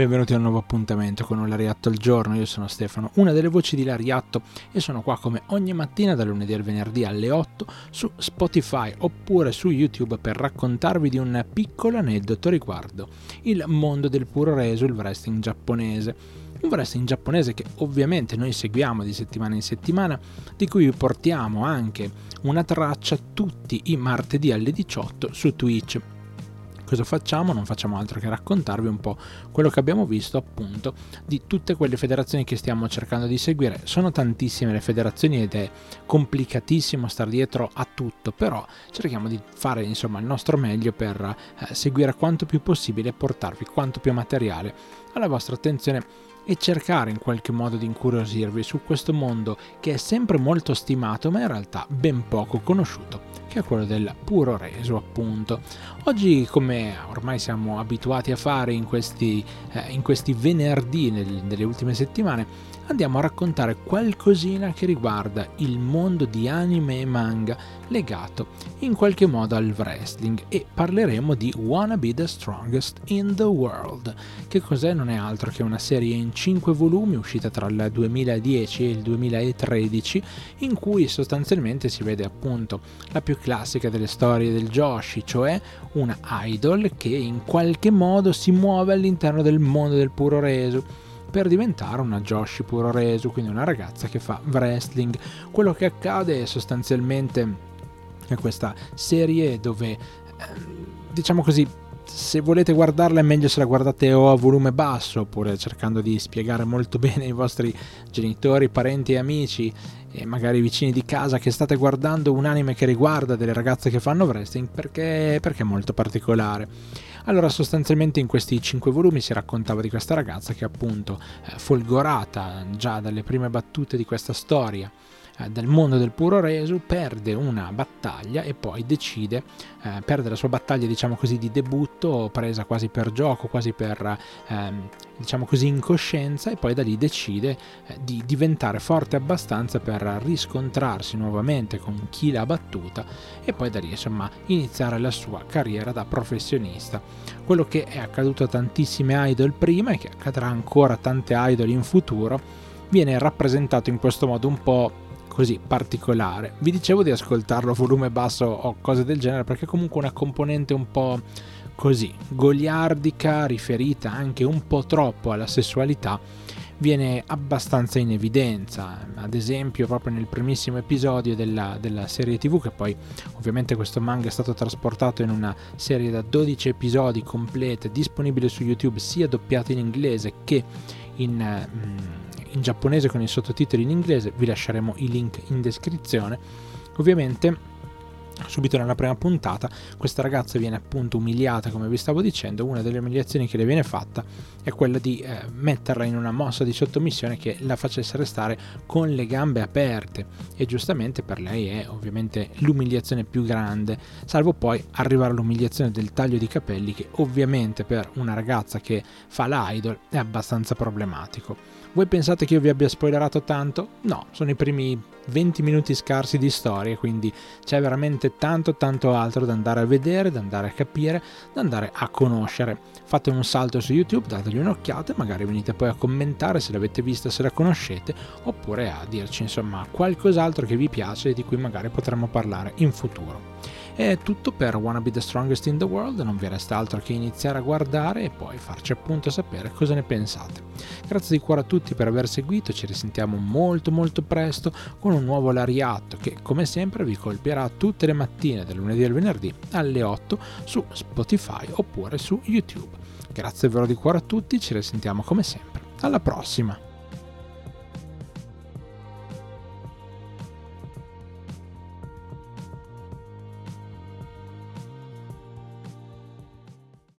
Benvenuti a un nuovo appuntamento con un Lariatto al giorno, io sono Stefano, una delle voci di Lariatto e sono qua come ogni mattina dal lunedì al venerdì alle 8 su Spotify oppure su YouTube per raccontarvi di un piccolo aneddoto riguardo il mondo del puro reso, il wrestling giapponese. Un wrestling giapponese che ovviamente noi seguiamo di settimana in settimana, di cui vi portiamo anche una traccia tutti i martedì alle 18 su Twitch cosa facciamo? Non facciamo altro che raccontarvi un po' quello che abbiamo visto appunto di tutte quelle federazioni che stiamo cercando di seguire. Sono tantissime le federazioni ed è complicatissimo stare dietro a tutto, però cerchiamo di fare insomma il nostro meglio per eh, seguire quanto più possibile e portarvi quanto più materiale alla vostra attenzione e cercare in qualche modo di incuriosirvi su questo mondo che è sempre molto stimato ma in realtà ben poco conosciuto, che è quello del puro reso appunto. Oggi come ormai siamo abituati a fare in questi, eh, in questi venerdì nel, nelle ultime settimane, andiamo a raccontare qualcosina che riguarda il mondo di anime e manga legato in qualche modo al wrestling e parleremo di Wanna Be the Strongest in the World, che cos'è non è altro che una serie in 5 volumi uscita tra il 2010 e il 2013 in cui sostanzialmente si vede appunto la più classica delle storie del Joshi, cioè una idol che in qualche modo si muove all'interno del mondo del puro reso per diventare una Joshi puro reso, quindi una ragazza che fa wrestling. Quello che accade è sostanzialmente è questa serie dove, eh, diciamo così, se volete guardarla è meglio se la guardate o a volume basso oppure cercando di spiegare molto bene ai vostri genitori, parenti e amici e magari vicini di casa che state guardando un anime che riguarda delle ragazze che fanno wrestling perché, perché è molto particolare. Allora sostanzialmente in questi cinque volumi si raccontava di questa ragazza che appunto eh, folgorata già dalle prime battute di questa storia eh, del mondo del puro reso, perde una battaglia e poi decide, eh, perde la sua battaglia diciamo così di debutto, presa quasi per gioco, quasi per ehm, diciamo così incoscienza e poi da lì decide eh, di diventare forte abbastanza per riscontrarsi nuovamente con chi l'ha battuta e poi da lì insomma iniziare la sua carriera da professionista. Quello che è accaduto a tantissime idol prima e che accadrà ancora a tante idol in futuro viene rappresentato in questo modo un po' così particolare. Vi dicevo di ascoltarlo a volume basso o cose del genere perché comunque una componente un po' così goliardica, riferita anche un po' troppo alla sessualità, viene abbastanza in evidenza. Ad esempio, proprio nel primissimo episodio della, della, serie TV, che poi ovviamente questo manga è stato trasportato in una serie da 12 episodi complete, disponibile su YouTube sia doppiata in inglese che in. Mm, in giapponese con i sottotitoli in inglese, vi lasceremo i link in descrizione. Ovviamente subito nella prima puntata questa ragazza viene appunto umiliata come vi stavo dicendo una delle umiliazioni che le viene fatta è quella di eh, metterla in una mossa di sottomissione che la facesse restare con le gambe aperte e giustamente per lei è ovviamente l'umiliazione più grande salvo poi arrivare all'umiliazione del taglio di capelli che ovviamente per una ragazza che fa l'idol è abbastanza problematico voi pensate che io vi abbia spoilerato tanto? No, sono i primi 20 minuti scarsi di storia, quindi c'è veramente tanto tanto altro da andare a vedere, da andare a capire, da andare a conoscere. Fate un salto su YouTube, dategli un'occhiata e magari venite poi a commentare se l'avete vista, se la conoscete, oppure a dirci insomma qualcos'altro che vi piace e di cui magari potremmo parlare in futuro. È tutto per Wanna Be the Strongest in the World, non vi resta altro che iniziare a guardare e poi farci appunto sapere cosa ne pensate. Grazie di cuore a tutti per aver seguito, ci risentiamo molto molto presto con un nuovo Lariatto che come sempre vi colpirà tutte le mattine dal lunedì al venerdì alle 8 su Spotify oppure su YouTube. Grazie davvero di cuore a tutti, ci risentiamo come sempre. Alla prossima!